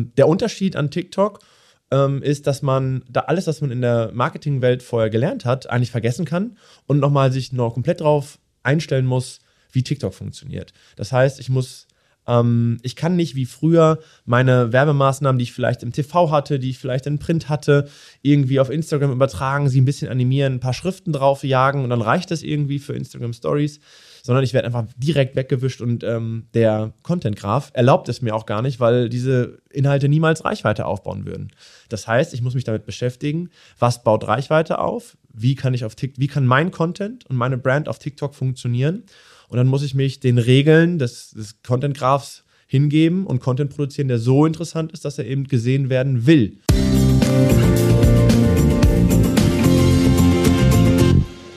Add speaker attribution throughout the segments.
Speaker 1: Ähm, der Unterschied an TikTok ähm, ist, dass man da alles, was man in der Marketingwelt vorher gelernt hat, eigentlich vergessen kann und nochmal sich noch komplett drauf einstellen muss, wie TikTok funktioniert. Das heißt, ich muss ähm, ich kann nicht wie früher meine Werbemaßnahmen, die ich vielleicht im TV hatte, die ich vielleicht in Print hatte, irgendwie auf Instagram übertragen, sie ein bisschen animieren, ein paar Schriften drauf jagen und dann reicht das irgendwie für Instagram Stories sondern ich werde einfach direkt weggewischt und ähm, der Content Graph erlaubt es mir auch gar nicht, weil diese Inhalte niemals Reichweite aufbauen würden. Das heißt, ich muss mich damit beschäftigen, was baut Reichweite auf, wie kann ich auf TikTok, wie kann mein Content und meine Brand auf TikTok funktionieren und dann muss ich mich den Regeln des, des Content Graphs hingeben und Content produzieren, der so interessant ist, dass er eben gesehen werden will.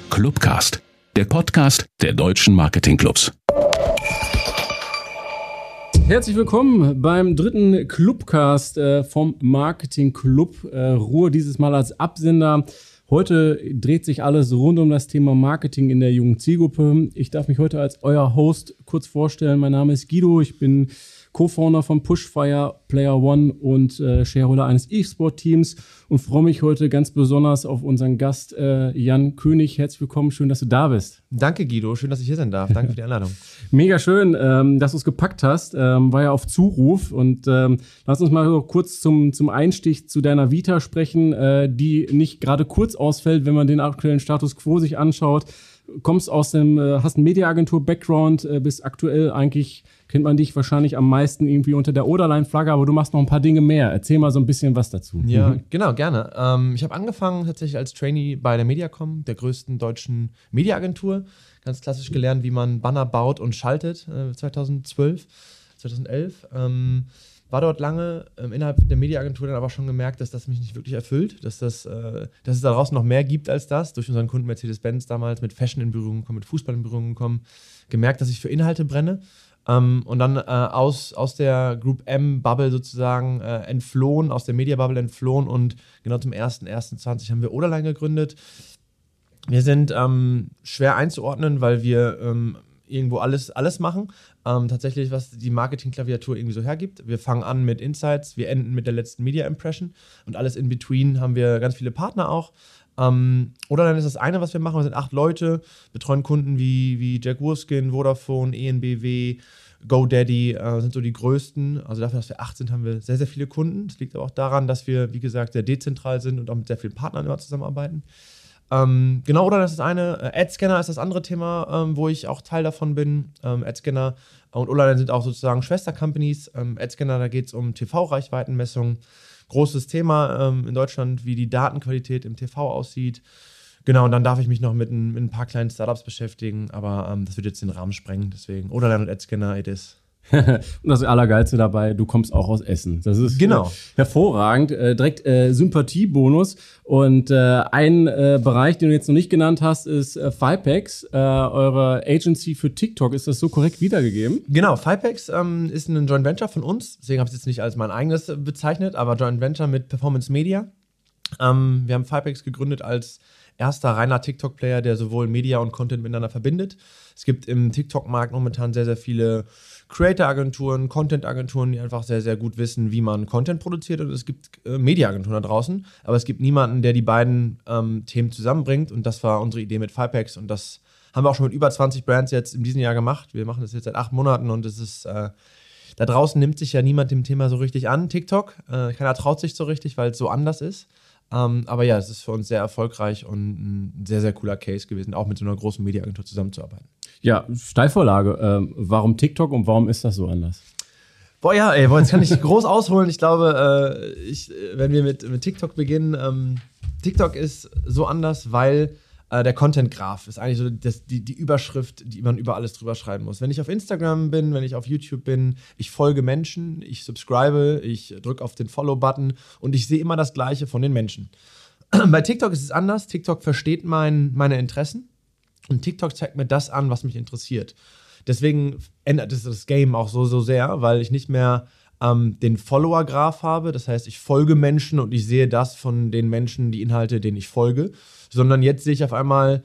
Speaker 2: Clubcast der Podcast der deutschen Marketingclubs.
Speaker 3: Herzlich willkommen beim dritten Clubcast äh, vom Marketing Club äh, Ruhr, dieses Mal als Absender. Heute dreht sich alles rund um das Thema Marketing in der jungen Zielgruppe. Ich darf mich heute als euer Host kurz vorstellen. Mein Name ist Guido, ich bin Co-Founder von Pushfire, Player One und äh, Shareholder eines E-Sport-Teams und freue mich heute ganz besonders auf unseren Gast äh, Jan König. Herzlich willkommen, schön, dass du da bist.
Speaker 1: Danke, Guido, schön, dass ich hier sein darf. Danke für die Einladung.
Speaker 3: Mega schön, ähm, dass du es gepackt hast. Ähm, war ja auf Zuruf und ähm, lass uns mal kurz zum, zum Einstich zu deiner Vita sprechen, äh, die nicht gerade kurz ausfällt, wenn man den aktuellen Status quo sich anschaut kommst aus dem, äh, hast einen Mediaagentur-Background, äh, bist aktuell eigentlich kennt man dich wahrscheinlich am meisten irgendwie unter der Oderline-Flagge, aber du machst noch ein paar Dinge mehr. Erzähl mal so ein bisschen was dazu.
Speaker 1: Ja, mhm. genau, gerne. Ähm, ich habe angefangen tatsächlich als Trainee bei der Mediacom, der größten deutschen Mediaagentur. Ganz klassisch gelernt, wie man Banner baut und schaltet, äh, 2012, 2011. Ähm, war dort lange ähm, innerhalb der Mediaagentur dann aber schon gemerkt, dass das mich nicht wirklich erfüllt, dass, das, äh, dass es da draußen noch mehr gibt als das. Durch unseren Kunden Mercedes-Benz damals mit Fashion in Berührung gekommen, mit Fußball in Berührung gekommen, gemerkt, dass ich für Inhalte brenne ähm, und dann äh, aus, aus der Group M-Bubble sozusagen äh, entflohen, aus der Media-Bubble entflohen und genau zum 1.1.20 haben wir Oderlein gegründet. Wir sind ähm, schwer einzuordnen, weil wir ähm, irgendwo alles, alles machen. Ähm, tatsächlich, was die Marketing-Klaviatur irgendwie so hergibt. Wir fangen an mit Insights, wir enden mit der letzten Media-Impression und alles in between haben wir ganz viele Partner auch. Ähm, oder dann ist das eine, was wir machen, wir sind acht Leute, betreuen Kunden wie, wie Jack Wurskin, Vodafone, ENBW, GoDaddy, äh, sind so die größten. Also dafür, dass wir acht sind, haben wir sehr, sehr viele Kunden. Das liegt aber auch daran, dass wir, wie gesagt, sehr dezentral sind und auch mit sehr vielen Partnern immer zusammenarbeiten. Ähm, genau, oder das ist das eine. Äh, AdScanner ist das andere Thema, ähm, wo ich auch Teil davon bin. Ähm, AdScanner und Online sind auch sozusagen Schwester-Companies. Ähm, AdScanner, da geht es um TV-Reichweitenmessung großes Thema ähm, in Deutschland, wie die Datenqualität im TV aussieht. Genau, und dann darf ich mich noch mit ein, mit ein paar kleinen Startups beschäftigen, aber ähm, das wird jetzt den Rahmen sprengen, deswegen. Oder dann und AdScanner, it is.
Speaker 3: Und das Allergeilste dabei, du kommst auch aus Essen. Das ist genau. Äh, hervorragend. Äh, direkt äh, Sympathiebonus. Und äh, ein äh, Bereich, den du jetzt noch nicht genannt hast, ist äh, Fipex, äh, eure Agency für TikTok. Ist das so korrekt wiedergegeben?
Speaker 1: Genau, Fipex ähm, ist ein Joint Venture von uns. Deswegen habe ich es jetzt nicht als mein eigenes bezeichnet, aber Joint Venture mit Performance Media. Ähm, wir haben Fipex gegründet als erster reiner TikTok-Player, der sowohl Media und Content miteinander verbindet. Es gibt im TikTok-Markt momentan sehr, sehr viele Creator-Agenturen, Content-Agenturen, die einfach sehr, sehr gut wissen, wie man Content produziert. Und es gibt äh, Media-Agenturen da draußen, aber es gibt niemanden, der die beiden ähm, Themen zusammenbringt. Und das war unsere Idee mit Fipex. Und das haben wir auch schon mit über 20 Brands jetzt in diesem Jahr gemacht. Wir machen das jetzt seit acht Monaten und es ist. Äh, da draußen nimmt sich ja niemand dem Thema so richtig an, TikTok. Äh, keiner traut sich so richtig, weil es so anders ist. Ähm, aber ja, es ist für uns sehr erfolgreich und ein sehr, sehr cooler Case gewesen, auch mit so einer großen Mediaagentur zusammenzuarbeiten.
Speaker 3: Ja, Steilvorlage. Ähm, warum TikTok und warum ist das so anders?
Speaker 1: Boah, ja, ey, boah, jetzt kann ich groß ausholen. Ich glaube, äh, ich, wenn wir mit, mit TikTok beginnen, ähm, TikTok ist so anders, weil äh, der Content Graph ist eigentlich so das, die, die Überschrift, die man über alles drüber schreiben muss. Wenn ich auf Instagram bin, wenn ich auf YouTube bin, ich folge Menschen, ich subscribe, ich drücke auf den Follow-Button und ich sehe immer das Gleiche von den Menschen. Bei TikTok ist es anders. TikTok versteht mein, meine Interessen und TikTok zeigt mir das an, was mich interessiert. Deswegen ändert es das Game auch so, so sehr, weil ich nicht mehr ähm, den Follower-Graph habe. Das heißt, ich folge Menschen und ich sehe das von den Menschen, die Inhalte, denen ich folge, sondern jetzt sehe ich auf einmal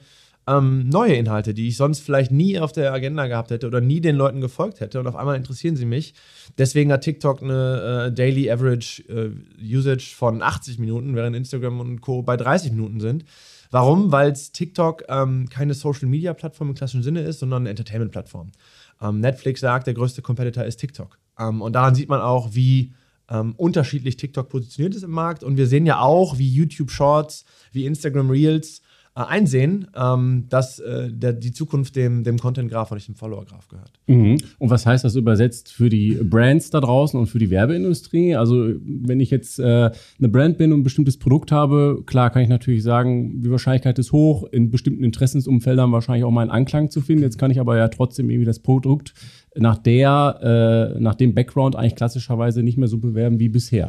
Speaker 1: ähm, neue Inhalte, die ich sonst vielleicht nie auf der Agenda gehabt hätte oder nie den Leuten gefolgt hätte und auf einmal interessieren sie mich. Deswegen hat TikTok eine äh, Daily Average äh, Usage von 80 Minuten, während Instagram und Co. bei 30 Minuten sind. Warum? Weil TikTok ähm, keine Social Media Plattform im klassischen Sinne ist, sondern eine Entertainment Plattform. Ähm, Netflix sagt, der größte Competitor ist TikTok. Ähm, und daran sieht man auch, wie ähm, unterschiedlich TikTok positioniert ist im Markt. Und wir sehen ja auch, wie YouTube Shorts, wie Instagram Reels äh, einsehen, ähm, dass äh, der, die Zukunft dem, dem Content-Graph und nicht dem Follower-Graph gehört.
Speaker 3: Mhm. Und was heißt das übersetzt für die Brands da draußen und für die Werbeindustrie? Also wenn ich jetzt äh, eine Brand bin und ein bestimmtes Produkt habe, klar kann ich natürlich sagen, die Wahrscheinlichkeit ist hoch, in bestimmten Interessensumfeldern wahrscheinlich auch mal einen Anklang zu finden. Jetzt kann ich aber ja trotzdem irgendwie das Produkt nach der, äh, nach dem Background eigentlich klassischerweise nicht mehr so bewerben wie bisher.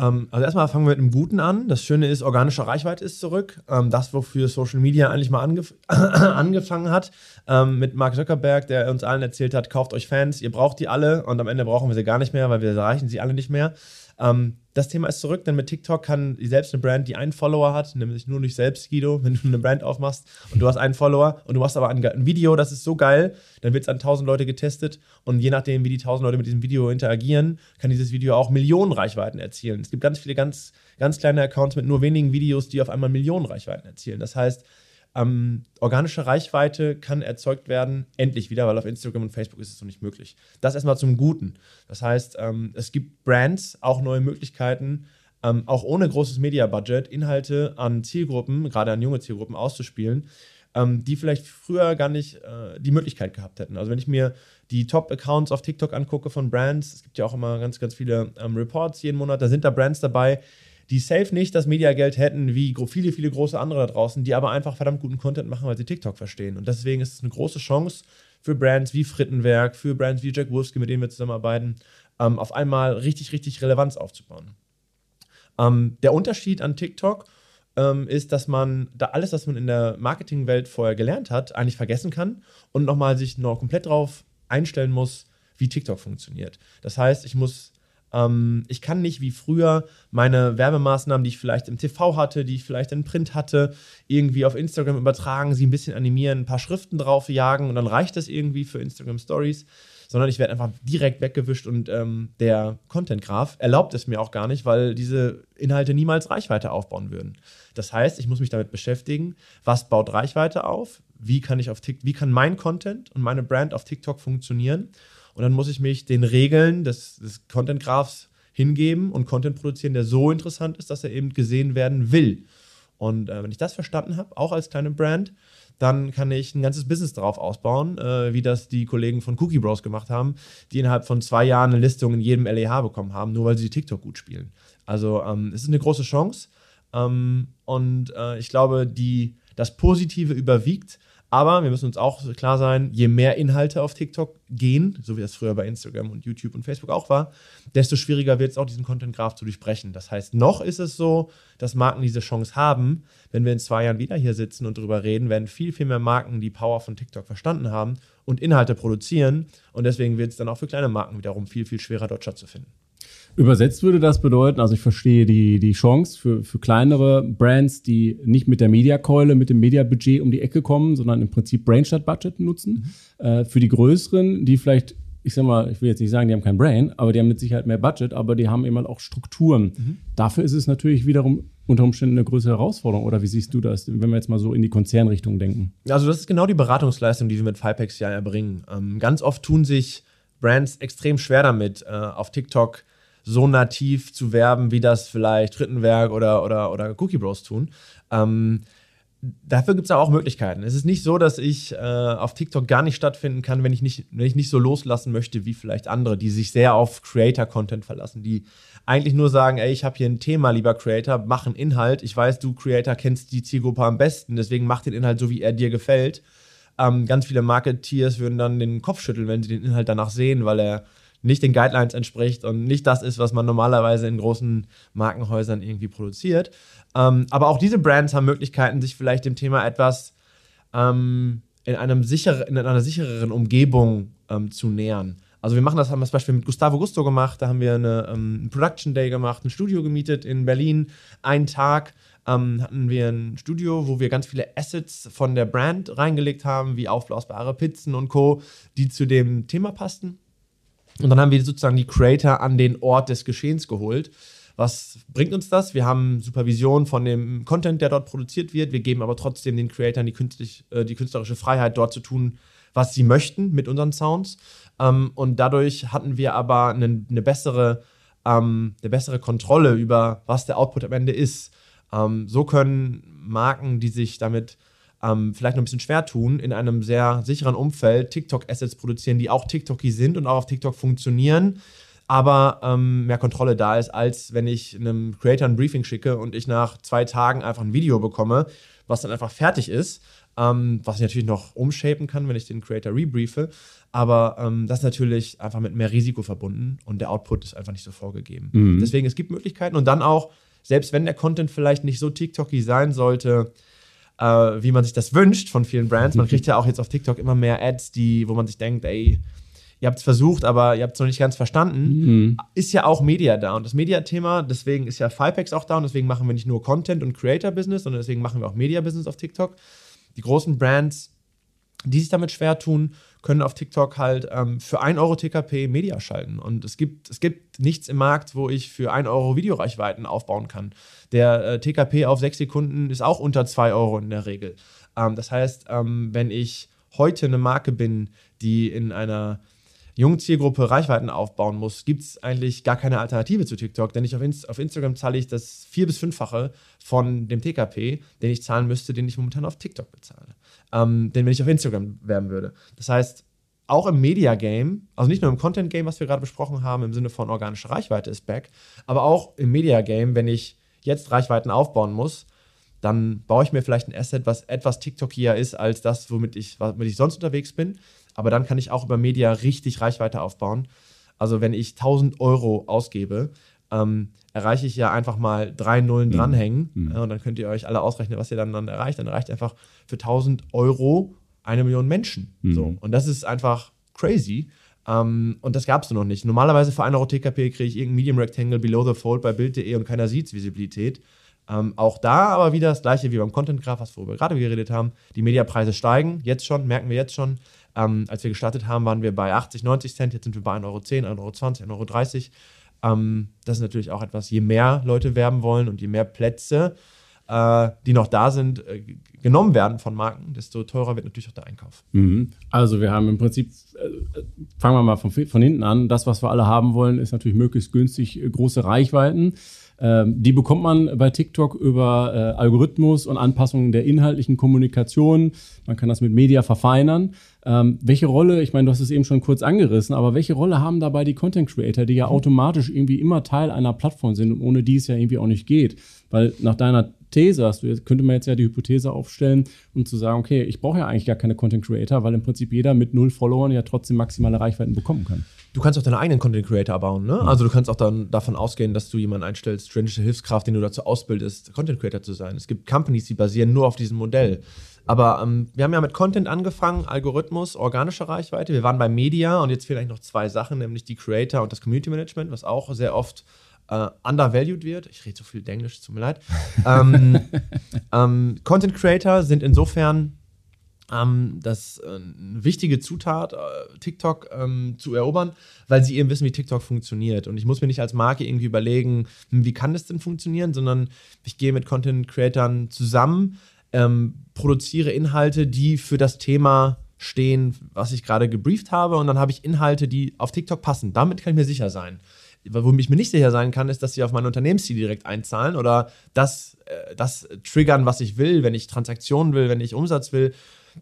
Speaker 1: Ähm, also erstmal fangen wir mit einem Guten an. Das Schöne ist, organische Reichweite ist zurück. Ähm, das, wofür Social Media eigentlich mal angef angefangen hat, ähm, mit Mark Zuckerberg, der uns allen erzählt hat, kauft euch Fans, ihr braucht die alle und am Ende brauchen wir sie gar nicht mehr, weil wir erreichen sie alle nicht mehr. Das Thema ist zurück, denn mit TikTok kann selbst eine Brand, die einen Follower hat, nämlich nur dich selbst, Guido, wenn du eine Brand aufmachst und du hast einen Follower und du machst aber ein, Video, das ist so geil, dann wird es an 1000 Leute getestet und je nachdem, wie die 1000 Leute mit diesem Video interagieren, kann dieses Video auch Millionen Reichweiten erzielen. Es gibt ganz viele ganz, ganz kleine Accounts mit nur wenigen Videos, die auf einmal Millionen Reichweiten erzielen. Das heißt, ähm, organische Reichweite kann erzeugt werden, endlich wieder, weil auf Instagram und Facebook ist es noch nicht möglich. Das erstmal zum Guten. Das heißt, ähm, es gibt Brands auch neue Möglichkeiten, ähm, auch ohne großes Media-Budget Inhalte an Zielgruppen, gerade an junge Zielgruppen, auszuspielen, ähm, die vielleicht früher gar nicht äh, die Möglichkeit gehabt hätten. Also wenn ich mir die Top-Accounts auf TikTok angucke von Brands, es gibt ja auch immer ganz, ganz viele ähm, Reports jeden Monat, da sind da Brands dabei, die safe nicht das Mediageld hätten wie viele, viele große andere da draußen, die aber einfach verdammt guten Content machen, weil sie TikTok verstehen. Und deswegen ist es eine große Chance für Brands wie Frittenwerk, für Brands wie Jack Wolfsky, mit denen wir zusammenarbeiten, ähm, auf einmal richtig, richtig Relevanz aufzubauen. Ähm, der Unterschied an TikTok ähm, ist, dass man da alles, was man in der Marketingwelt vorher gelernt hat, eigentlich vergessen kann und nochmal sich noch komplett drauf einstellen muss, wie TikTok funktioniert. Das heißt, ich muss ähm, ich kann nicht wie früher meine Werbemaßnahmen, die ich vielleicht im TV hatte, die ich vielleicht in Print hatte, irgendwie auf Instagram übertragen, sie ein bisschen animieren, ein paar Schriften drauf jagen und dann reicht das irgendwie für Instagram Stories, sondern ich werde einfach direkt weggewischt und ähm, der Content Graph erlaubt es mir auch gar nicht, weil diese Inhalte niemals Reichweite aufbauen würden. Das heißt, ich muss mich damit beschäftigen, was baut Reichweite auf, wie kann ich auf TikTok, wie kann mein Content und meine Brand auf TikTok funktionieren und dann muss ich mich den Regeln des, des Content Graphs hingeben und Content produzieren, der so interessant ist, dass er eben gesehen werden will. Und äh, wenn ich das verstanden habe, auch als kleine Brand, dann kann ich ein ganzes Business darauf ausbauen, äh, wie das die Kollegen von Cookie Bros gemacht haben, die innerhalb von zwei Jahren eine Listung in jedem LEH bekommen haben, nur weil sie TikTok gut spielen. Also ähm, es ist eine große Chance ähm, und äh, ich glaube, die, das Positive überwiegt aber wir müssen uns auch klar sein, je mehr Inhalte auf TikTok gehen, so wie das früher bei Instagram und YouTube und Facebook auch war, desto schwieriger wird es auch, diesen Content Graph zu durchbrechen. Das heißt, noch ist es so, dass Marken diese Chance haben. Wenn wir in zwei Jahren wieder hier sitzen und darüber reden, werden viel, viel mehr Marken die Power von TikTok verstanden haben und Inhalte produzieren. Und deswegen wird es dann auch für kleine Marken wiederum viel, viel schwerer, dort stattzufinden.
Speaker 3: Übersetzt würde das bedeuten, also ich verstehe die, die Chance für, für kleinere Brands, die nicht mit der Mediakeule, mit dem Mediabudget um die Ecke kommen, sondern im Prinzip Brain statt Budget nutzen. Mhm. Äh, für die größeren, die vielleicht, ich sag mal, ich will jetzt nicht sagen, die haben kein Brain, aber die haben mit Sicherheit mehr Budget, aber die haben eben halt auch Strukturen. Mhm. Dafür ist es natürlich wiederum unter Umständen eine größere Herausforderung. Oder wie siehst du das, wenn wir jetzt mal so in die Konzernrichtung denken?
Speaker 1: Also, das ist genau die Beratungsleistung, die wir mit Fipex ja erbringen. Ähm, ganz oft tun sich Brands extrem schwer damit, äh, auf TikTok so nativ zu werben, wie das vielleicht Rittenwerk oder, oder, oder Cookie Bros tun. Ähm, dafür gibt es auch Möglichkeiten. Es ist nicht so, dass ich äh, auf TikTok gar nicht stattfinden kann, wenn ich nicht, wenn ich nicht so loslassen möchte wie vielleicht andere, die sich sehr auf Creator-Content verlassen, die eigentlich nur sagen, ey, ich habe hier ein Thema, lieber Creator, mach einen Inhalt. Ich weiß, du Creator kennst die Zielgruppe am besten, deswegen mach den Inhalt so, wie er dir gefällt. Ähm, ganz viele Marketeers würden dann den Kopf schütteln, wenn sie den Inhalt danach sehen, weil er nicht den Guidelines entspricht und nicht das ist, was man normalerweise in großen Markenhäusern irgendwie produziert. Ähm, aber auch diese Brands haben Möglichkeiten, sich vielleicht dem Thema etwas ähm, in, einem sicher, in einer sichereren Umgebung ähm, zu nähern. Also wir machen das, haben wir zum Beispiel mit Gustavo Gusto gemacht, da haben wir eine, ähm, einen Production Day gemacht, ein Studio gemietet in Berlin, einen Tag ähm, hatten wir ein Studio, wo wir ganz viele Assets von der Brand reingelegt haben, wie aufblasbare Pizzen und Co., die zu dem Thema passten. Und dann haben wir sozusagen die Creator an den Ort des Geschehens geholt. Was bringt uns das? Wir haben Supervision von dem Content, der dort produziert wird. Wir geben aber trotzdem den Creatoren die, künstlich, äh, die künstlerische Freiheit, dort zu tun, was sie möchten mit unseren Sounds. Ähm, und dadurch hatten wir aber eine, eine bessere, ähm, eine bessere Kontrolle über, was der Output am Ende ist. Ähm, so können Marken, die sich damit ähm, vielleicht noch ein bisschen schwer tun, in einem sehr sicheren Umfeld TikTok-Assets produzieren, die auch TikToky sind und auch auf TikTok funktionieren, aber ähm, mehr Kontrolle da ist, als wenn ich einem Creator ein Briefing schicke und ich nach zwei Tagen einfach ein Video bekomme, was dann einfach fertig ist, ähm, was ich natürlich noch umshapen kann, wenn ich den Creator rebriefe. Aber ähm, das ist natürlich einfach mit mehr Risiko verbunden und der Output ist einfach nicht so vorgegeben. Mhm. Deswegen, es gibt Möglichkeiten und dann auch selbst wenn der Content vielleicht nicht so TikToky sein sollte, äh, wie man sich das wünscht von vielen Brands, man kriegt ja auch jetzt auf TikTok immer mehr Ads, die, wo man sich denkt, ey, ihr habt es versucht, aber ihr habt es noch nicht ganz verstanden, mhm. ist ja auch Media da. Und das Media-Thema, deswegen ist ja Fipex auch da und deswegen machen wir nicht nur Content und Creator-Business, sondern deswegen machen wir auch Media-Business auf TikTok. Die großen Brands, die sich damit schwer tun, können auf TikTok halt ähm, für 1 Euro TKP Media schalten. Und es gibt, es gibt nichts im Markt, wo ich für 1 Euro Videoreichweiten aufbauen kann. Der äh, TKP auf 6 Sekunden ist auch unter 2 Euro in der Regel. Ähm, das heißt, ähm, wenn ich heute eine Marke bin, die in einer jungen Zielgruppe Reichweiten aufbauen muss, gibt es eigentlich gar keine Alternative zu TikTok, denn ich auf, Inst auf Instagram zahle ich das vier- bis fünffache von dem TKP, den ich zahlen müsste, den ich momentan auf TikTok bezahle. Ähm, den, wenn ich auf Instagram werben würde. Das heißt, auch im Media Game, also nicht nur im Content Game, was wir gerade besprochen haben, im Sinne von organische Reichweite ist back, aber auch im Media Game, wenn ich jetzt Reichweiten aufbauen muss, dann baue ich mir vielleicht ein Asset, was etwas TikTokier ist als das, womit ich, womit ich sonst unterwegs bin. Aber dann kann ich auch über Media richtig Reichweite aufbauen. Also wenn ich 1000 Euro ausgebe, ähm, erreiche ich ja einfach mal drei Nullen mhm. dranhängen. Mhm. Ja, und dann könnt ihr euch alle ausrechnen, was ihr dann, dann erreicht. Dann erreicht einfach für 1000 Euro eine Million Menschen. Mhm. So. Und das ist einfach crazy. Ähm, und das gab es noch nicht. Normalerweise für 1 Euro TKP kriege ich irgendein Medium Rectangle below the fold bei Bild.de und keiner sieht Visibilität. Ähm, auch da aber wieder das gleiche wie beim Content Graph, was wir gerade geredet haben. Die Mediapreise steigen, jetzt schon, merken wir jetzt schon. Ähm, als wir gestartet haben, waren wir bei 80, 90 Cent, jetzt sind wir bei 1,10 Euro, 1,20 Euro, 1,30 Euro. Ähm, das ist natürlich auch etwas, je mehr Leute werben wollen und je mehr Plätze, äh, die noch da sind, äh, genommen werden von Marken, desto teurer wird natürlich auch der Einkauf.
Speaker 3: Mhm. Also wir haben im Prinzip, äh, fangen wir mal von, von hinten an, das, was wir alle haben wollen, ist natürlich möglichst günstig äh, große Reichweiten. Ähm, die bekommt man bei TikTok über äh, Algorithmus und Anpassungen der inhaltlichen Kommunikation. Man kann das mit Media verfeinern. Ähm, welche Rolle, ich meine, du hast es eben schon kurz angerissen, aber welche Rolle haben dabei die Content Creator, die ja mhm. automatisch irgendwie immer Teil einer Plattform sind und ohne die es ja irgendwie auch nicht geht? Weil nach deiner These hast du, könnte man jetzt ja die Hypothese aufstellen um zu sagen, okay, ich brauche ja eigentlich gar keine Content Creator, weil im Prinzip jeder mit null Followern ja trotzdem maximale Reichweiten bekommen kann.
Speaker 1: Du kannst auch deine eigenen Content Creator bauen, ne? Mhm. Also du kannst auch dann davon ausgehen, dass du jemanden einstellst, strategische Hilfskraft, den du dazu ausbildest, Content Creator zu sein. Es gibt Companies, die basieren nur auf diesem Modell. Aber ähm, wir haben ja mit Content angefangen, Algorithmus, organische Reichweite. Wir waren bei Media und jetzt fehlen eigentlich noch zwei Sachen, nämlich die Creator und das Community Management, was auch sehr oft äh, undervalued wird. Ich rede so viel Englisch, tut mir leid. ähm, ähm, Content Creator sind insofern ähm, das äh, eine wichtige Zutat, äh, TikTok ähm, zu erobern, weil sie eben wissen, wie TikTok funktioniert. Und ich muss mir nicht als Marke irgendwie überlegen, hm, wie kann das denn funktionieren, sondern ich gehe mit Content Creatern zusammen, ähm, produziere Inhalte, die für das Thema stehen, was ich gerade gebrieft habe, und dann habe ich Inhalte, die auf TikTok passen. Damit kann ich mir sicher sein. Wo ich mir nicht sicher sein kann, ist, dass sie auf mein Unternehmensziel direkt einzahlen oder das, äh, das triggern, was ich will, wenn ich Transaktionen will, wenn ich Umsatz will.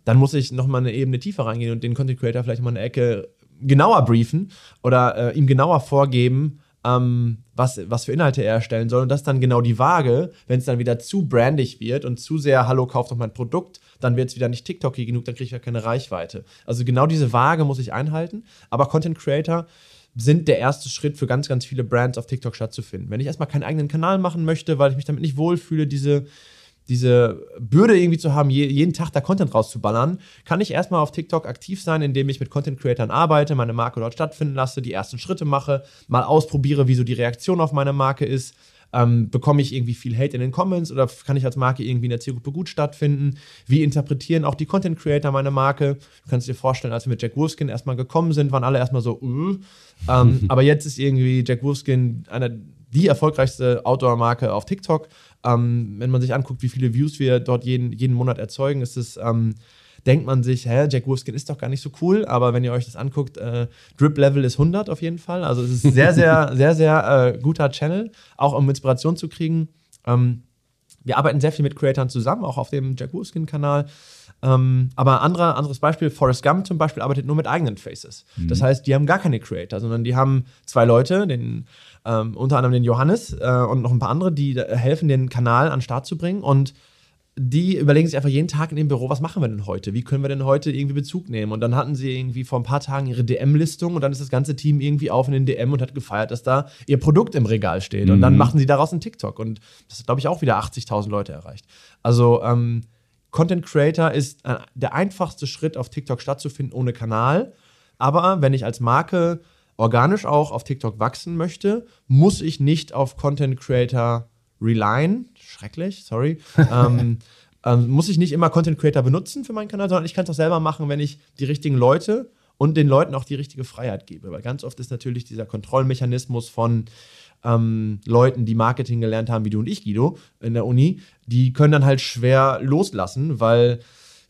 Speaker 1: Dann muss ich nochmal eine Ebene tiefer reingehen und den Content Creator vielleicht mal eine Ecke genauer briefen oder äh, ihm genauer vorgeben, ähm, was, was für Inhalte er erstellen soll. Und das ist dann genau die Waage, wenn es dann wieder zu brandig wird und zu sehr, hallo, kauft doch mein Produkt, dann wird es wieder nicht TikToky genug, dann kriege ich ja keine Reichweite. Also genau diese Waage muss ich einhalten. Aber Content Creator sind der erste Schritt für ganz, ganz viele Brands auf TikTok stattzufinden. Wenn ich erstmal keinen eigenen Kanal machen möchte, weil ich mich damit nicht wohlfühle, diese diese Bürde irgendwie zu haben, je, jeden Tag da Content rauszuballern, kann ich erstmal auf TikTok aktiv sein, indem ich mit Content Creatern arbeite, meine Marke dort stattfinden lasse, die ersten Schritte mache, mal ausprobiere, wie so die Reaktion auf meine Marke ist. Ähm, bekomme ich irgendwie viel Hate in den Comments oder kann ich als Marke irgendwie in der Zielgruppe gut stattfinden? Wie interpretieren auch die Content Creator meine Marke? Du kannst dir vorstellen, als wir mit Jack Wolfskin erstmal gekommen sind, waren alle erstmal so, uh. ähm, aber jetzt ist irgendwie Jack Wolfskin einer die erfolgreichste Outdoor-Marke auf TikTok. Ähm, wenn man sich anguckt, wie viele Views wir dort jeden, jeden Monat erzeugen, ist es ähm, denkt man sich, hä, Jack Wolfskin ist doch gar nicht so cool, aber wenn ihr euch das anguckt, äh, Drip-Level ist 100 auf jeden Fall. Also es ist sehr, sehr, sehr, sehr äh, guter Channel, auch um Inspiration zu kriegen. Ähm, wir arbeiten sehr viel mit Creatoren zusammen, auch auf dem Jack Wolfskin-Kanal. Ähm, aber andere, anderes Beispiel, Forrest Gump zum Beispiel arbeitet nur mit eigenen Faces. Mhm. Das heißt, die haben gar keine Creator, sondern die haben zwei Leute, den, ähm, unter anderem den Johannes äh, und noch ein paar andere, die helfen, den Kanal an den Start zu bringen. Und die überlegen sich einfach jeden Tag in dem Büro, was machen wir denn heute? Wie können wir denn heute irgendwie Bezug nehmen? Und dann hatten sie irgendwie vor ein paar Tagen ihre DM-Listung und dann ist das ganze Team irgendwie auf in den DM und hat gefeiert, dass da ihr Produkt im Regal steht. Mhm. Und dann mhm. machen sie daraus einen TikTok. Und das hat, glaube ich, auch wieder 80.000 Leute erreicht. Also, ähm, Content Creator ist äh, der einfachste Schritt, auf TikTok stattzufinden ohne Kanal. Aber wenn ich als Marke organisch auch auf TikTok wachsen möchte, muss ich nicht auf Content Creator relyen. Schrecklich, sorry. ähm, ähm, muss ich nicht immer Content Creator benutzen für meinen Kanal, sondern ich kann es auch selber machen, wenn ich die richtigen Leute und den Leuten auch die richtige Freiheit gebe. Weil ganz oft ist natürlich dieser Kontrollmechanismus von ähm, Leuten, die Marketing gelernt haben, wie du und ich, Guido, in der Uni, die können dann halt schwer loslassen, weil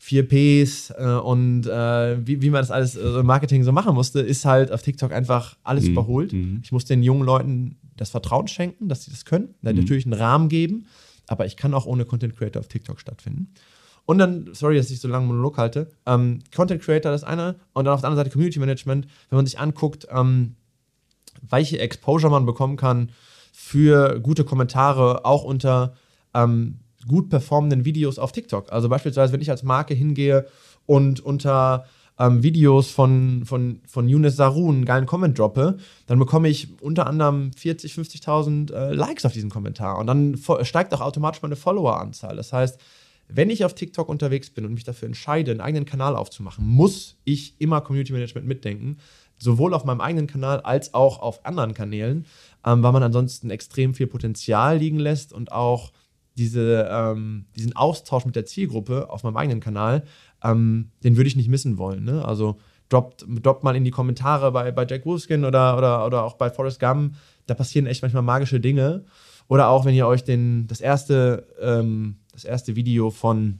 Speaker 1: 4Ps äh, und äh, wie, wie man das alles äh, Marketing so machen musste, ist halt auf TikTok einfach alles mhm. überholt. Mhm. Ich muss den jungen Leuten das Vertrauen schenken, dass sie das können, mhm. natürlich einen Rahmen geben, aber ich kann auch ohne Content Creator auf TikTok stattfinden. Und dann, sorry, dass ich so lange Monolog halte, ähm, Content Creator das eine und dann auf der anderen Seite Community Management, wenn man sich anguckt, ähm, welche Exposure man bekommen kann für gute Kommentare, auch unter ähm, gut performenden Videos auf TikTok. Also beispielsweise, wenn ich als Marke hingehe und unter ähm, Videos von, von, von Younes Sarun einen geilen Comment droppe, dann bekomme ich unter anderem 40, 50.000 äh, Likes auf diesen Kommentar. Und dann steigt auch automatisch meine Followeranzahl. Das heißt, wenn ich auf TikTok unterwegs bin und mich dafür entscheide, einen eigenen Kanal aufzumachen, muss ich immer Community Management mitdenken. Sowohl auf meinem eigenen Kanal als auch auf anderen Kanälen, ähm, weil man ansonsten extrem viel Potenzial liegen lässt und auch diese, ähm, diesen Austausch mit der Zielgruppe auf meinem eigenen Kanal, ähm, den würde ich nicht missen wollen. Ne? Also droppt, droppt mal in die Kommentare bei, bei Jack Wolfskin oder, oder, oder auch bei Forrest Gump. Da passieren echt manchmal magische Dinge. Oder auch, wenn ihr euch den, das, erste, ähm, das erste Video von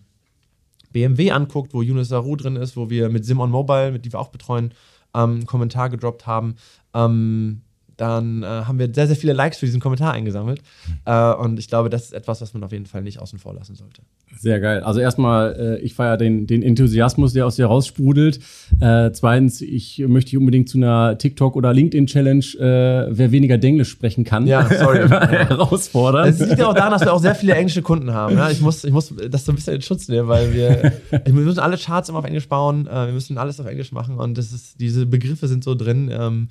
Speaker 1: BMW anguckt, wo Yunus Saru drin ist, wo wir mit Simon Mobile, mit die wir auch betreuen, ähm, einen Kommentar gedroppt haben. Ähm, dann äh, haben wir sehr, sehr viele Likes für diesen Kommentar eingesammelt. Äh, und ich glaube, das ist etwas, was man auf jeden Fall nicht außen vor lassen sollte.
Speaker 3: Sehr geil. Also erstmal, äh, ich feiere den, den Enthusiasmus, der aus dir raussprudelt. Äh, zweitens, ich möchte dich unbedingt zu einer TikTok- oder LinkedIn-Challenge, äh, wer weniger Denglisch sprechen kann,
Speaker 1: ja, sorry.
Speaker 3: herausfordern.
Speaker 1: Es liegt ja auch daran, dass wir auch sehr viele englische Kunden haben. Ja? Ich, muss, ich muss das so ein bisschen in Schutz nehmen, weil wir, wir müssen alle Charts immer auf Englisch bauen, äh, wir müssen alles auf Englisch machen und das ist, diese Begriffe sind so drin. Ähm,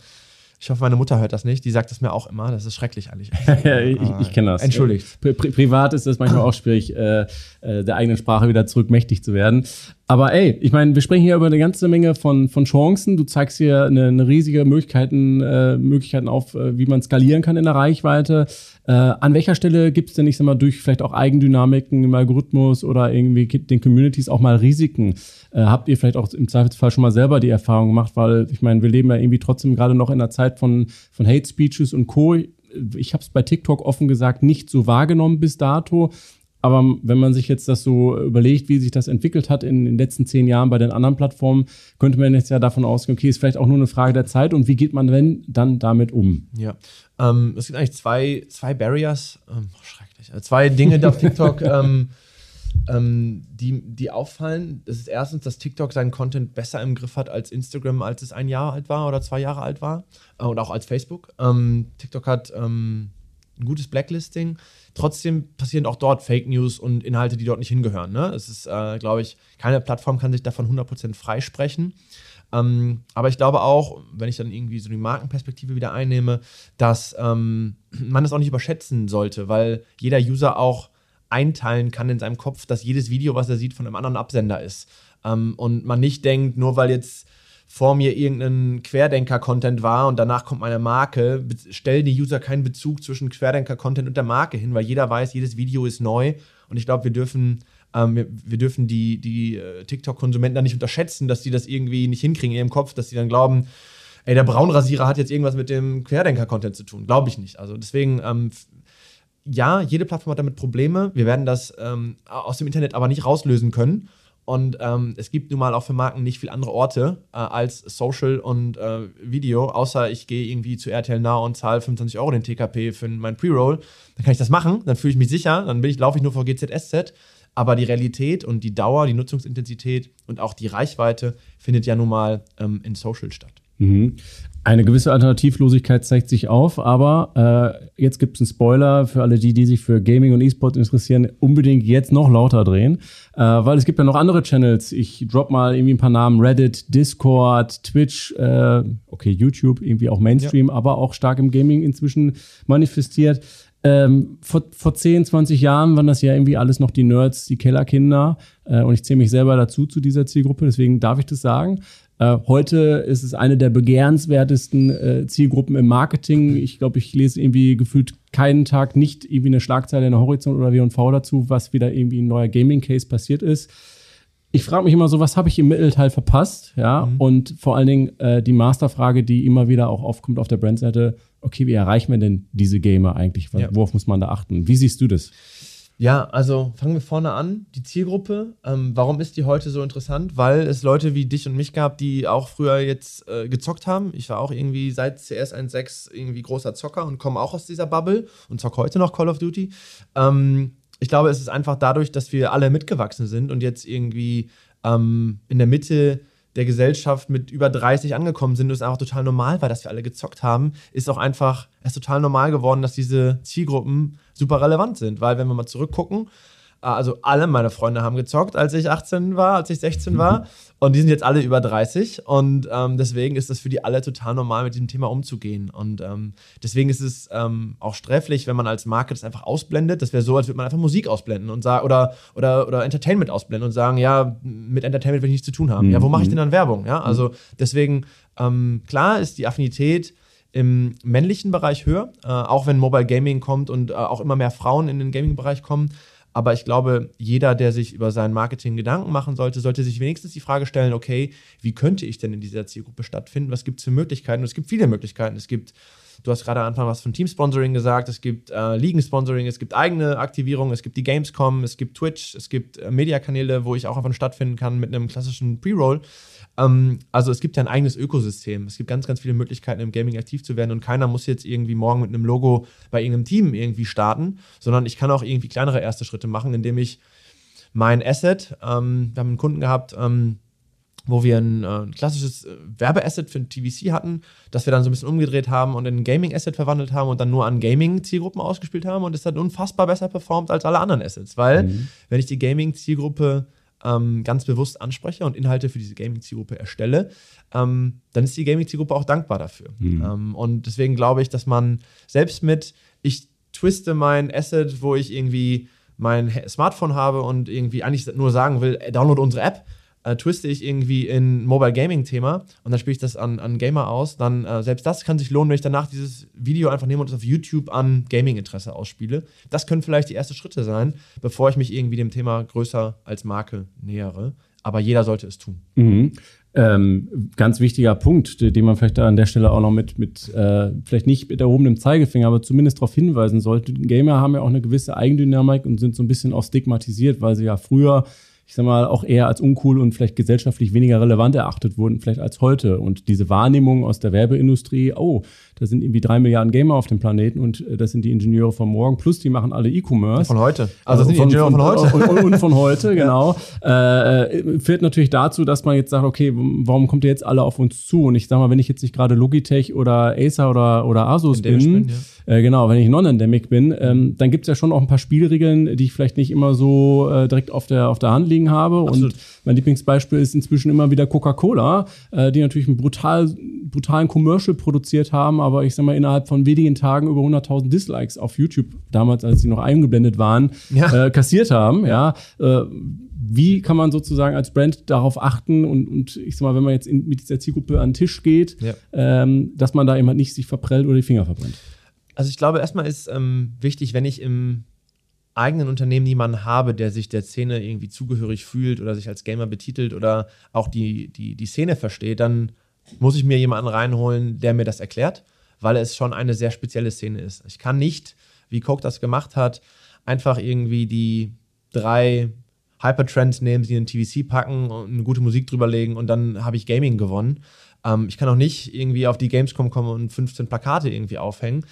Speaker 1: ich hoffe, meine Mutter hört das nicht. Die sagt das mir auch immer. Das ist schrecklich eigentlich.
Speaker 3: ja, ich, ich kenne das.
Speaker 1: Entschuldigt.
Speaker 3: Pri privat ist das manchmal auch schwierig, äh, äh, der eigenen Sprache wieder zurück mächtig zu werden. Aber ey, ich meine, wir sprechen hier über eine ganze Menge von, von Chancen. Du zeigst hier eine, eine riesige Möglichkeiten, äh, Möglichkeiten auf, äh, wie man skalieren kann in der Reichweite. Äh, an welcher Stelle gibt es denn, ich sag mal, durch vielleicht auch Eigendynamiken im Algorithmus oder irgendwie den Communities auch mal Risiken? Äh, habt ihr vielleicht auch im Zweifelsfall schon mal selber die Erfahrung gemacht? Weil ich meine, wir leben ja irgendwie trotzdem gerade noch in einer Zeit von, von Hate Speeches und Co ich habe es bei TikTok offen gesagt nicht so wahrgenommen bis dato. Aber wenn man sich jetzt das so überlegt, wie sich das entwickelt hat in den letzten zehn Jahren bei den anderen Plattformen, könnte man jetzt ja davon ausgehen, okay, ist vielleicht auch nur eine Frage der Zeit und wie geht man denn dann damit um?
Speaker 1: Ja, ähm, es gibt eigentlich zwei, zwei Barriers, ähm, oh, schrecklich, äh, zwei Dinge auf TikTok, ähm, ähm, die, die auffallen. Das ist erstens, dass TikTok seinen Content besser im Griff hat als Instagram, als es ein Jahr alt war oder zwei Jahre alt war äh, und auch als Facebook. Ähm, TikTok hat ähm, ein gutes Blacklisting Trotzdem passieren auch dort Fake News und Inhalte, die dort nicht hingehören. Ne? Es ist, äh, glaube ich, keine Plattform kann sich davon 100% freisprechen. Ähm, aber ich glaube auch, wenn ich dann irgendwie so die Markenperspektive wieder einnehme, dass ähm, man das auch nicht überschätzen sollte, weil jeder User auch einteilen kann in seinem Kopf, dass jedes Video, was er sieht, von einem anderen Absender ist. Ähm, und man nicht denkt, nur weil jetzt vor mir irgendein Querdenker-Content war und danach kommt meine Marke, stellen die User keinen Bezug zwischen Querdenker-Content und der Marke hin, weil jeder weiß, jedes Video ist neu. Und ich glaube, wir dürfen, ähm, wir, wir, dürfen die, die äh, TikTok-Konsumenten da nicht unterschätzen, dass die das irgendwie nicht hinkriegen in ihrem Kopf, dass die dann glauben, ey, der Braunrasierer hat jetzt irgendwas mit dem Querdenker-Content zu tun. Glaube ich nicht. Also deswegen, ähm, ja, jede Plattform hat damit Probleme. Wir werden das ähm, aus dem Internet aber nicht rauslösen können. Und ähm, es gibt nun mal auch für Marken nicht viel andere Orte äh, als Social und äh, Video, außer ich gehe irgendwie zu RTL Now und zahle 25 Euro den TKP für meinen Pre-Roll. Dann kann ich das machen, dann fühle ich mich sicher, dann bin ich, laufe ich nur vor GZSZ. Aber die Realität und die Dauer, die Nutzungsintensität und auch die Reichweite findet ja nun mal ähm, in Social statt.
Speaker 3: Mhm. Eine gewisse Alternativlosigkeit zeigt sich auf, aber äh, jetzt gibt es einen Spoiler für alle die, die sich für Gaming und E-Sport interessieren, unbedingt jetzt noch lauter drehen, äh, weil es gibt ja noch andere Channels. Ich drop mal irgendwie ein paar Namen: Reddit, Discord, Twitch, äh, okay, YouTube, irgendwie auch Mainstream, ja. aber auch stark im Gaming inzwischen manifestiert. Ähm, vor, vor 10, 20 Jahren waren das ja irgendwie alles noch die Nerds, die Kellerkinder. Äh, und ich zähle mich selber dazu zu dieser Zielgruppe, deswegen darf ich das sagen. Äh, heute ist es eine der begehrenswertesten äh, Zielgruppen im Marketing. Ich glaube, ich lese irgendwie gefühlt keinen Tag nicht irgendwie eine Schlagzeile in der Horizont oder W&V dazu, was wieder irgendwie ein neuer Gaming-Case passiert ist. Ich frage mich immer so, was habe ich im Mittelteil verpasst? Ja, mhm. und vor allen Dingen äh, die Masterfrage, die immer wieder auch aufkommt auf der Brandseite. Okay, wie erreichen wir denn diese Gamer eigentlich? Ja. Worauf muss man da achten? Wie siehst du das?
Speaker 1: Ja, also fangen wir vorne an. Die Zielgruppe, ähm, warum ist die heute so interessant? Weil es Leute wie dich und mich gab, die auch früher jetzt äh, gezockt haben. Ich war auch irgendwie seit CS 1.6 irgendwie großer Zocker und komme auch aus dieser Bubble und zocke heute noch Call of Duty. Ähm, ich glaube, es ist einfach dadurch, dass wir alle mitgewachsen sind und jetzt irgendwie ähm, in der Mitte der Gesellschaft mit über 30 angekommen sind und es einfach total normal war, dass wir alle gezockt haben, ist auch einfach es total normal geworden, dass diese Zielgruppen super relevant sind. Weil wenn wir mal zurückgucken, also alle meine Freunde haben gezockt, als ich 18 war, als ich 16 war. Mhm. Und die sind jetzt alle über 30. Und ähm, deswegen ist das für die alle total normal, mit diesem Thema umzugehen. Und ähm, deswegen ist es ähm, auch sträflich, wenn man als Marke das einfach ausblendet. Das wäre so, als würde man einfach Musik ausblenden und sagen, oder, oder, oder Entertainment ausblenden und sagen, ja, mit Entertainment will ich nichts zu tun haben. Mhm. Ja, wo mache ich denn dann Werbung? Ja, also deswegen, ähm, klar ist die Affinität im männlichen Bereich höher, äh, auch wenn Mobile Gaming kommt und äh, auch immer mehr Frauen in den Gaming-Bereich kommen. Aber ich glaube, jeder, der sich über sein Marketing Gedanken machen sollte, sollte sich wenigstens die Frage stellen, okay, wie könnte ich denn in dieser Zielgruppe stattfinden? Was gibt es für Möglichkeiten? Und es gibt viele Möglichkeiten. Es gibt, du hast gerade am Anfang was von Team-Sponsoring gesagt, es gibt äh, Ligen-Sponsoring, es gibt eigene Aktivierungen, es gibt die Gamescom, es gibt Twitch, es gibt äh, Mediakanäle, wo ich auch einfach stattfinden kann mit einem klassischen Pre-Roll. Ähm, also es gibt ja ein eigenes Ökosystem. Es gibt ganz, ganz viele Möglichkeiten, im Gaming aktiv zu werden und keiner muss jetzt irgendwie morgen mit einem Logo bei irgendeinem Team irgendwie starten, sondern ich kann auch irgendwie kleinere erste Schritte machen, indem ich mein Asset, ähm, wir haben einen Kunden gehabt, ähm, wo wir ein, äh, klassisches äh, Werbeasset für ein TVC hatten, das wir dann so ein bisschen umgedreht haben und in ein Gaming-Asset verwandelt haben und dann nur an Gaming-Zielgruppen ausgespielt haben und es hat unfassbar besser performt als alle anderen Assets, weil mhm. wenn ich die Gaming-Zielgruppe ähm, ganz bewusst anspreche und Inhalte für diese Gaming-Zielgruppe erstelle, ähm, dann ist die Gaming-Zielgruppe auch dankbar dafür. Mhm. Ähm, und deswegen glaube ich, dass man selbst mit, ich twiste mein Asset, wo ich irgendwie mein Smartphone habe und irgendwie eigentlich nur sagen will, download unsere App, äh, twiste ich irgendwie in Mobile Gaming Thema und dann spiele ich das an, an Gamer aus, dann äh, selbst das kann sich lohnen, wenn ich danach dieses Video einfach nehme und es auf YouTube an Gaming-Interesse ausspiele. Das können vielleicht die ersten Schritte sein, bevor ich mich irgendwie dem Thema größer als Marke nähere. Aber jeder sollte es tun.
Speaker 3: Mhm. Ähm, ganz wichtiger Punkt, den man vielleicht an der Stelle auch noch mit, mit äh, vielleicht nicht mit erhobenem Zeigefinger, aber zumindest darauf hinweisen sollte. Gamer haben ja auch eine gewisse Eigendynamik und sind so ein bisschen auch stigmatisiert, weil sie ja früher ich sag mal, auch eher als uncool und vielleicht gesellschaftlich weniger relevant erachtet wurden, vielleicht als heute. Und diese Wahrnehmung aus der Werbeindustrie, oh, da sind irgendwie drei Milliarden Gamer auf dem Planeten und äh, das sind die Ingenieure von morgen, plus die machen alle E-Commerce.
Speaker 1: Von heute.
Speaker 3: Also, also sind die Ingenieure von, heute. Und, und, von heute, genau. Ja. Äh, führt natürlich dazu, dass man jetzt sagt, okay, warum kommt ihr jetzt alle auf uns zu? Und ich sag mal, wenn ich jetzt nicht gerade Logitech oder Acer oder, oder Asus bin, bin ja Äh, genau, wenn ich non-endemic bin, ähm, dann gibt es ja schon auch ein paar Spielregeln, die ich vielleicht nicht immer so äh, direkt auf der, auf der Hand liegen habe. Absolut. Und mein Lieblingsbeispiel ist inzwischen immer wieder Coca-Cola, äh, die natürlich einen brutal, brutalen Commercial produziert haben, aber ich sag mal, innerhalb von wenigen Tagen über 100.000 Dislikes auf YouTube, damals, als sie noch eingeblendet waren, ja. äh, kassiert haben. Ja. Äh, wie kann man sozusagen als Brand darauf achten und, und ich sag mal, wenn man jetzt in, mit dieser Zielgruppe an den Tisch geht, ja. ähm, dass man da jemand nicht sich verprellt oder die Finger verbrennt?
Speaker 1: Also ich glaube, erstmal ist ähm, wichtig, wenn ich im eigenen Unternehmen jemanden habe, der sich der Szene irgendwie zugehörig fühlt oder sich als Gamer betitelt oder auch die, die, die Szene versteht, dann muss ich mir jemanden reinholen, der mir das erklärt, weil es schon eine sehr spezielle Szene ist. Ich kann nicht, wie Coke das gemacht hat, einfach irgendwie die drei Hypertrends nehmen, sie in den TVC packen und eine gute Musik drüberlegen und dann habe ich Gaming gewonnen. Ähm, ich kann auch nicht irgendwie auf die Gamescom kommen und 15 Plakate irgendwie aufhängen.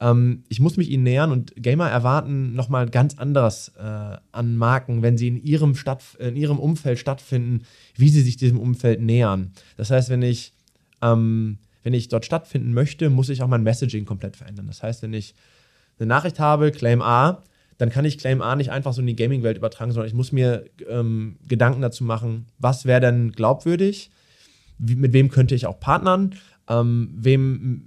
Speaker 1: Ähm, ich muss mich ihnen nähern und Gamer erwarten nochmal ganz anderes äh, an Marken, wenn sie in ihrem, Stadt, in ihrem Umfeld stattfinden, wie sie sich diesem Umfeld nähern. Das heißt, wenn ich, ähm, wenn ich dort stattfinden möchte, muss ich auch mein Messaging komplett verändern. Das heißt, wenn ich eine Nachricht habe, Claim A, dann kann ich Claim A nicht einfach so in die Gaming-Welt übertragen, sondern ich muss mir ähm, Gedanken dazu machen, was wäre denn glaubwürdig, Wie, mit wem könnte ich auch partnern, ähm, wem,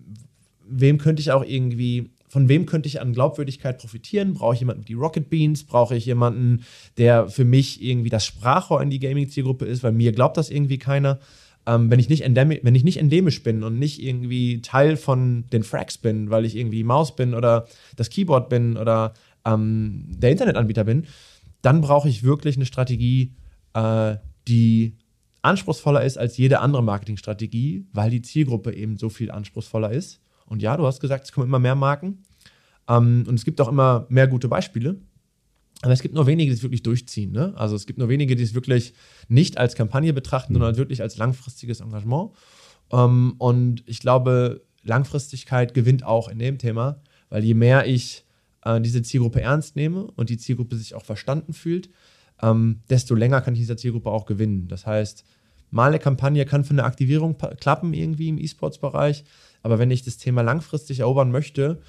Speaker 1: wem könnte ich auch irgendwie, von wem könnte ich an Glaubwürdigkeit profitieren? Brauche ich jemanden wie Rocket Beans? Brauche ich jemanden, der für mich irgendwie das Sprachrohr in die Gaming-Zielgruppe ist, weil mir glaubt das irgendwie keiner? Ähm, wenn, ich nicht endemisch, wenn ich nicht endemisch bin und nicht irgendwie Teil von den Frags bin, weil ich irgendwie Maus bin oder das Keyboard bin oder ähm, der Internetanbieter bin, dann brauche ich wirklich eine Strategie, äh, die anspruchsvoller ist als jede andere Marketingstrategie, weil die Zielgruppe eben so viel anspruchsvoller ist. Und ja, du hast gesagt, es kommen immer mehr Marken. Ähm, und es gibt auch immer mehr gute Beispiele. Aber es gibt nur wenige, die es wirklich durchziehen. Ne? Also es gibt nur wenige, die es wirklich nicht als Kampagne betrachten, mhm. sondern wirklich als langfristiges Engagement. Ähm, und ich glaube, Langfristigkeit gewinnt auch in dem Thema, weil je mehr ich äh, diese Zielgruppe ernst nehme und die Zielgruppe sich auch verstanden fühlt, ähm, desto länger kann ich dieser Zielgruppe auch gewinnen. Das heißt, mal eine Kampagne kann für eine Aktivierung klappen irgendwie im E-Sports-Bereich, aber wenn ich das Thema langfristig erobern möchte,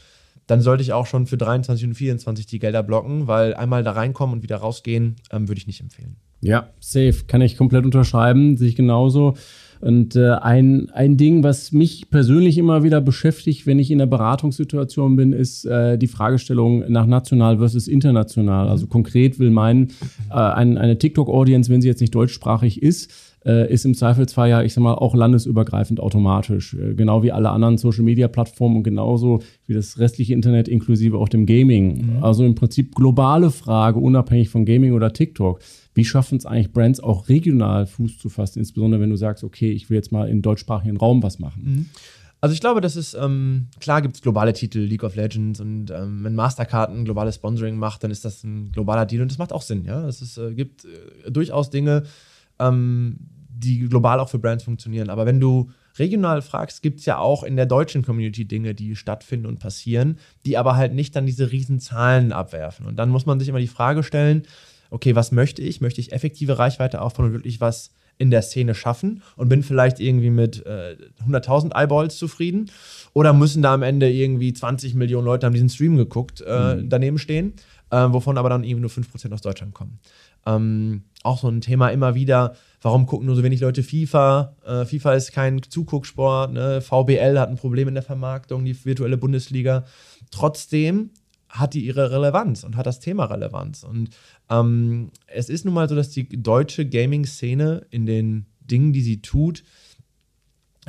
Speaker 1: dann sollte ich auch schon für 23 und 24 die Gelder blocken, weil einmal da reinkommen und wieder rausgehen, ähm, würde ich nicht empfehlen.
Speaker 3: Ja, safe. Kann ich komplett unterschreiben. Sehe ich genauso. Und äh, ein, ein Ding, was mich persönlich immer wieder beschäftigt, wenn ich in der Beratungssituation bin, ist äh, die Fragestellung nach national versus international. Also konkret will meinen, äh, ein, eine TikTok-Audience, wenn sie jetzt nicht deutschsprachig ist, äh, ist im Zweifelsfall ja, ich sag mal, auch landesübergreifend automatisch. Äh, genau wie alle anderen Social-Media-Plattformen und genauso wie das restliche Internet inklusive auch dem Gaming. Mhm. Also im Prinzip globale Frage, unabhängig von Gaming oder TikTok. Wie schaffen es eigentlich Brands auch regional Fuß zu fassen, insbesondere wenn du sagst, okay, ich will jetzt mal im deutschsprachigen Raum was machen?
Speaker 1: Mhm. Also ich glaube, das ist, ähm, klar gibt es globale Titel, League of Legends und ähm, wenn Mastercard ein globales Sponsoring macht, dann ist das ein globaler Deal und das macht auch Sinn, ja. Es äh, gibt äh, durchaus Dinge, ähm, die global auch für Brands funktionieren. Aber wenn du regional fragst, gibt es ja auch in der deutschen Community Dinge, die stattfinden und passieren, die aber halt nicht dann diese riesen Zahlen abwerfen. Und dann muss man sich immer die Frage stellen, okay, was möchte ich? Möchte ich effektive Reichweite aufbauen und wirklich was in der Szene schaffen und bin vielleicht irgendwie mit äh, 100.000 Eyeballs zufrieden? Oder müssen da am Ende irgendwie 20 Millionen Leute haben diesen Stream geguckt, äh, mhm. daneben stehen, äh, wovon aber dann irgendwie nur 5% aus Deutschland kommen? Ähm, auch so ein Thema immer wieder, warum gucken nur so wenig Leute FIFA? Äh, FIFA ist kein Zugucksport, ne? VBL hat ein Problem in der Vermarktung, die virtuelle Bundesliga. Trotzdem hat die ihre Relevanz und hat das Thema Relevanz. Und ähm, es ist nun mal so, dass die deutsche Gaming-Szene in den Dingen, die sie tut,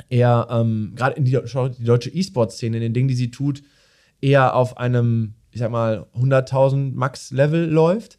Speaker 1: eher, ähm, gerade in die, die deutsche E-Sport-Szene, in den Dingen, die sie tut, eher auf einem, ich sag mal, 100.000 Max-Level läuft.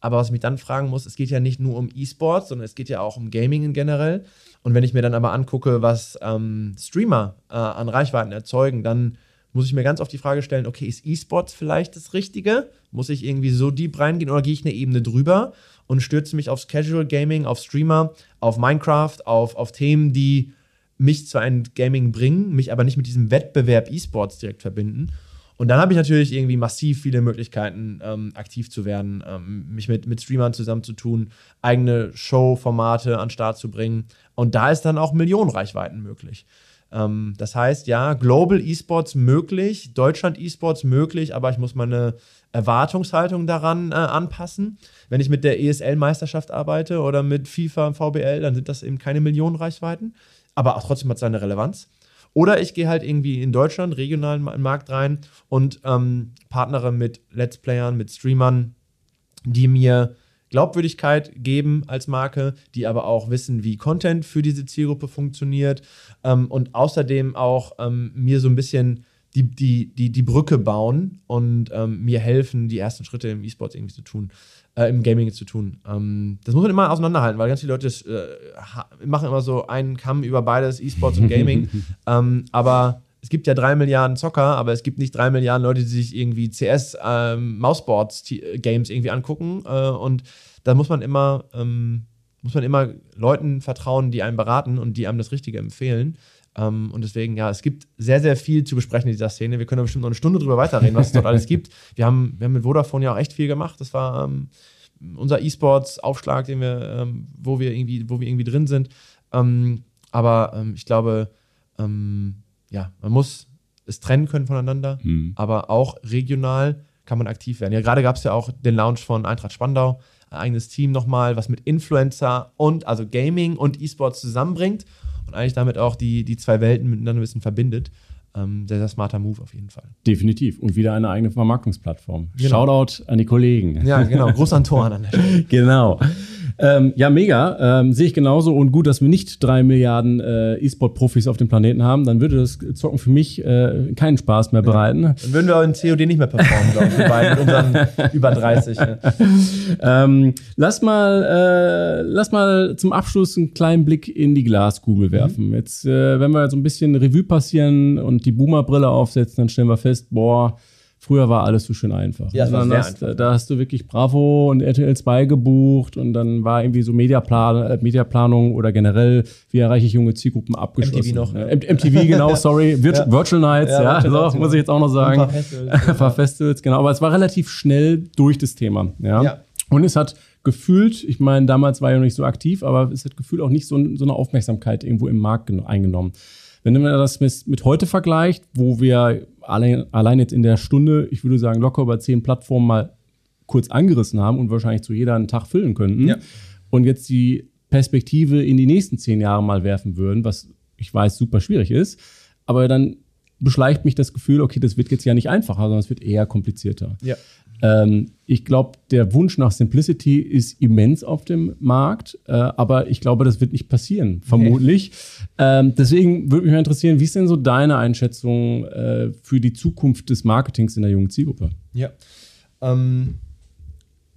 Speaker 1: Aber was ich mich dann fragen muss, es geht ja nicht nur um E-Sports, sondern es geht ja auch um Gaming in generell. Und wenn ich mir dann aber angucke, was ähm, Streamer äh, an Reichweiten erzeugen, dann muss ich mir ganz oft die Frage stellen, okay, ist E-Sports vielleicht das Richtige? Muss ich irgendwie so deep reingehen oder gehe ich eine Ebene drüber und stürze mich aufs Casual Gaming, auf Streamer, auf Minecraft, auf, auf Themen, die mich zu einem Gaming bringen, mich aber nicht mit diesem Wettbewerb E-Sports direkt verbinden. Und dann habe ich natürlich irgendwie massiv viele Möglichkeiten, ähm, aktiv zu werden, ähm, mich mit, mit Streamern zusammenzutun, eigene Show-Formate an den Start zu bringen. Und da ist dann auch Millionenreichweiten möglich. Ähm, das heißt, ja, Global E-Sports möglich, Deutschland E-Sports möglich, aber ich muss meine Erwartungshaltung daran äh, anpassen. Wenn ich mit der ESL-Meisterschaft arbeite oder mit FIFA und VBL, dann sind das eben keine Millionen Reichweiten, aber auch trotzdem hat es seine Relevanz. Oder ich gehe halt irgendwie in Deutschland, regionalen Markt rein und ähm, partnere mit Let's Playern, mit Streamern, die mir Glaubwürdigkeit geben als Marke, die aber auch wissen, wie Content für diese Zielgruppe funktioniert ähm, und außerdem auch ähm, mir so ein bisschen die, die, die, die Brücke bauen und ähm, mir helfen, die ersten Schritte im E-Sports irgendwie zu tun, äh, im Gaming zu tun. Ähm, das muss man immer auseinanderhalten, weil ganz viele Leute äh, machen immer so einen Kamm über beides, E-Sports und Gaming. Ähm, aber es gibt ja drei Milliarden Zocker, aber es gibt nicht drei Milliarden Leute, die sich irgendwie CS, ähm, Mouseboards-Games irgendwie angucken. Äh, und da muss man immer, ähm, muss man immer Leuten vertrauen, die einem beraten und die einem das Richtige empfehlen. Ähm, und deswegen, ja, es gibt sehr, sehr viel zu besprechen in dieser Szene. Wir können da bestimmt noch eine Stunde drüber weiterreden, was es dort alles gibt. Wir haben, wir haben mit Vodafone ja auch echt viel gemacht. Das war ähm, unser E-Sports-Aufschlag, den wir, ähm, wo wir irgendwie, wo wir irgendwie drin sind. Ähm, aber ähm, ich glaube, ja, man muss es trennen können voneinander, mhm. aber auch regional kann man aktiv werden. Ja, gerade gab es ja auch den Launch von Eintracht Spandau, ein eigenes Team nochmal, was mit Influencer und also Gaming und E-Sports zusammenbringt und eigentlich damit auch die, die zwei Welten miteinander ein bisschen verbindet. Ähm, sehr, sehr smarter Move auf jeden Fall.
Speaker 3: Definitiv. Und wieder eine eigene Vermarktungsplattform. Genau. Shoutout an die Kollegen.
Speaker 1: Ja, genau. Gruß an Tor an der
Speaker 3: Stelle. genau. Ähm, ja, mega. Ähm, Sehe ich genauso. Und gut, dass wir nicht drei Milliarden äh, E-Sport-Profis auf dem Planeten haben. Dann würde das Zocken für mich äh, keinen Spaß mehr bereiten. Ja.
Speaker 1: Dann würden wir auch in COD nicht mehr performen, glaube ich, wir beiden mit unseren über 30. Ja.
Speaker 3: Ähm, lass, mal, äh, lass mal zum Abschluss einen kleinen Blick in die Glaskugel werfen. Mhm. Jetzt, äh, wenn wir so ein bisschen Revue passieren und die Boomer-Brille aufsetzen, dann stellen wir fest, boah, Früher war alles so schön einfach.
Speaker 1: Ja,
Speaker 3: dann
Speaker 1: hast,
Speaker 3: einfach. Da hast du wirklich Bravo und RTL 2 gebucht und dann war irgendwie so Mediaplan, äh, Mediaplanung oder generell, wie erreiche ich junge Zielgruppen abgeschlossen.
Speaker 1: MTV noch.
Speaker 3: Ja. MTV, genau, sorry. Vir ja. Virtual Nights, ja, ja Virtual so, muss ich jetzt auch noch sagen. Ein paar Festivals. ein paar Festivals, genau. Aber es war relativ schnell durch das Thema. Ja. ja. Und es hat gefühlt, ich meine, damals war ich noch nicht so aktiv, aber es hat gefühlt auch nicht so, so eine Aufmerksamkeit irgendwo im Markt eingenommen. Wenn man das mit, heute vergleicht, wo wir allein, allein jetzt in der Stunde, ich würde sagen, locker über zehn Plattformen mal kurz angerissen haben und wahrscheinlich zu jeder einen Tag füllen könnten. Ja. Und jetzt die Perspektive in die nächsten zehn Jahre mal werfen würden, was ich weiß super schwierig ist. Aber dann beschleicht mich das Gefühl, okay, das wird jetzt ja nicht einfacher, sondern es wird eher komplizierter.
Speaker 1: Ja.
Speaker 3: Ähm, ich glaube, der Wunsch nach Simplicity ist immens auf dem Markt, äh, aber ich glaube, das wird nicht passieren, vermutlich. Okay. Ähm, deswegen würde mich mal interessieren, wie ist denn so deine Einschätzung äh, für die Zukunft des Marketings in der jungen Zielgruppe?
Speaker 1: Ja. Ähm,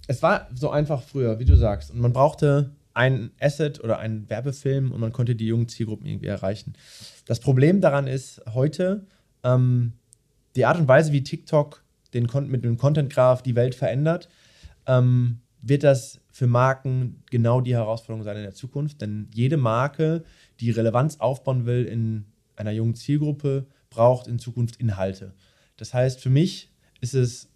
Speaker 1: es war so einfach früher, wie du sagst, und man brauchte ein Asset oder einen Werbefilm und man konnte die jungen Zielgruppen irgendwie erreichen. Das Problem daran ist heute, ähm, die Art und Weise, wie TikTok den, mit dem Content Graph die Welt verändert, ähm, wird das für Marken genau die Herausforderung sein in der Zukunft. Denn jede Marke, die Relevanz aufbauen will in einer jungen Zielgruppe, braucht in Zukunft Inhalte. Das heißt, für mich ist es,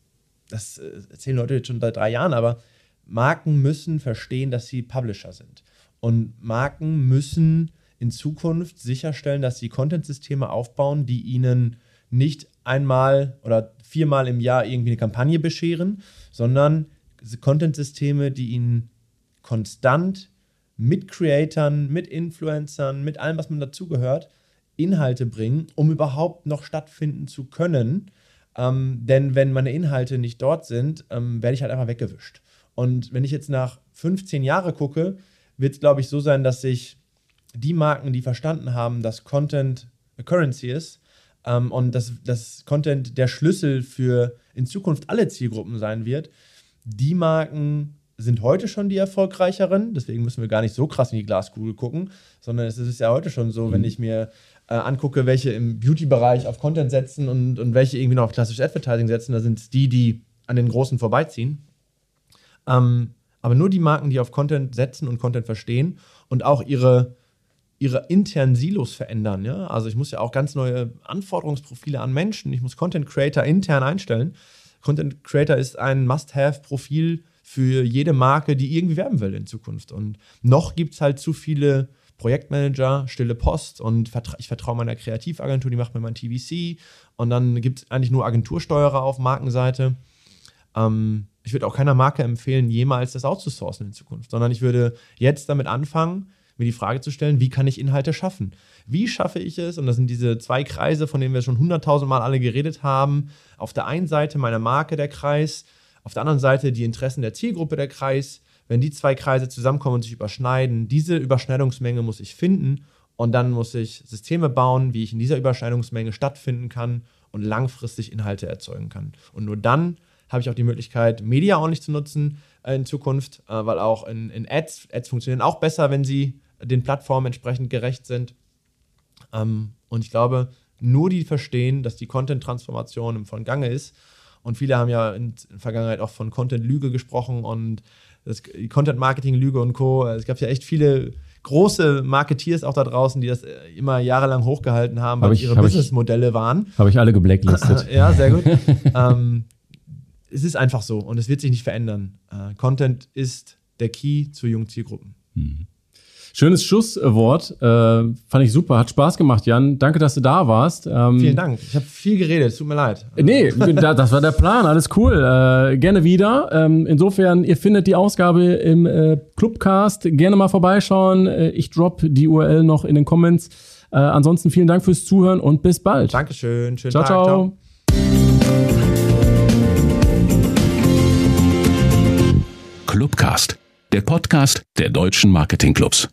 Speaker 1: das äh, erzählen Leute jetzt schon seit drei Jahren, aber Marken müssen verstehen, dass sie Publisher sind. Und Marken müssen in Zukunft sicherstellen, dass sie Content-Systeme aufbauen, die ihnen nicht einmal oder viermal im Jahr irgendwie eine Kampagne bescheren, sondern Content-Systeme, die ihnen konstant mit Creatern, mit Influencern, mit allem, was man dazugehört, Inhalte bringen, um überhaupt noch stattfinden zu können. Ähm, denn wenn meine Inhalte nicht dort sind, ähm, werde ich halt einfach weggewischt. Und wenn ich jetzt nach 15 Jahren gucke, wird es, glaube ich, so sein, dass sich die Marken, die verstanden haben, dass Content a Currency ist, ähm, und dass das Content der Schlüssel für in Zukunft alle Zielgruppen sein wird. Die Marken sind heute schon die erfolgreicheren, deswegen müssen wir gar nicht so krass in die Glaskugel gucken, sondern es ist ja heute schon so, mhm. wenn ich mir äh, angucke, welche im Beauty-Bereich auf Content setzen und, und welche irgendwie noch auf klassisches Advertising setzen, da sind es die, die an den Großen vorbeiziehen. Ähm, aber nur die Marken, die auf Content setzen und Content verstehen und auch ihre ihre internen Silos verändern. Ja? Also ich muss ja auch ganz neue Anforderungsprofile an Menschen, ich muss Content Creator intern einstellen. Content Creator ist ein Must-Have-Profil für jede Marke, die irgendwie werben will in Zukunft. Und noch gibt es halt zu viele Projektmanager, stille Post und ich vertraue meiner Kreativagentur, die macht mir mein TVC. Und dann gibt es eigentlich nur Agentursteuerer auf Markenseite. Ähm, ich würde auch keiner Marke empfehlen, jemals das outzusourcen in Zukunft, sondern ich würde jetzt damit anfangen, mir die Frage zu stellen, wie kann ich Inhalte schaffen? Wie schaffe ich es? Und das sind diese zwei Kreise, von denen wir schon hunderttausend Mal alle geredet haben. Auf der einen Seite meine Marke, der Kreis, auf der anderen Seite die Interessen der Zielgruppe, der Kreis. Wenn die zwei Kreise zusammenkommen und sich überschneiden, diese Überschneidungsmenge muss ich finden und dann muss ich Systeme bauen, wie ich in dieser Überschneidungsmenge stattfinden kann und langfristig Inhalte erzeugen kann. Und nur dann habe ich auch die Möglichkeit, Media ordentlich zu nutzen äh, in Zukunft, äh, weil auch in, in Ads, Ads funktionieren auch besser, wenn sie den Plattformen entsprechend gerecht sind. Ähm, und ich glaube, nur die verstehen, dass die Content-Transformation im Gange ist. Und viele haben ja in der Vergangenheit auch von Content-Lüge gesprochen und Content-Marketing-Lüge und Co. Es gab ja echt viele große Marketeers auch da draußen, die das äh, immer jahrelang hochgehalten haben, weil hab ich, ihre Businessmodelle waren.
Speaker 3: Habe ich alle geblacklistet.
Speaker 1: ja, sehr gut. ähm, es ist einfach so und es wird sich nicht verändern. Äh, Content ist der Key zu jungen Zielgruppen. Mhm.
Speaker 3: Schönes Schusswort. Äh, fand ich super. Hat Spaß gemacht, Jan. Danke, dass du da warst.
Speaker 1: Ähm, Vielen Dank. Ich habe viel geredet. Tut mir leid.
Speaker 3: Nee, das war der Plan. Alles cool. Äh, gerne wieder. Ähm, insofern, ihr findet die Ausgabe im äh, Clubcast. Gerne mal vorbeischauen. Äh, ich drop die URL noch in den Comments. Äh, ansonsten vielen Dank fürs Zuhören und bis bald.
Speaker 1: Dankeschön.
Speaker 3: Schönen ciao, Tag. Ciao. ciao.
Speaker 2: Clubcast der Podcast der deutschen Marketingclubs.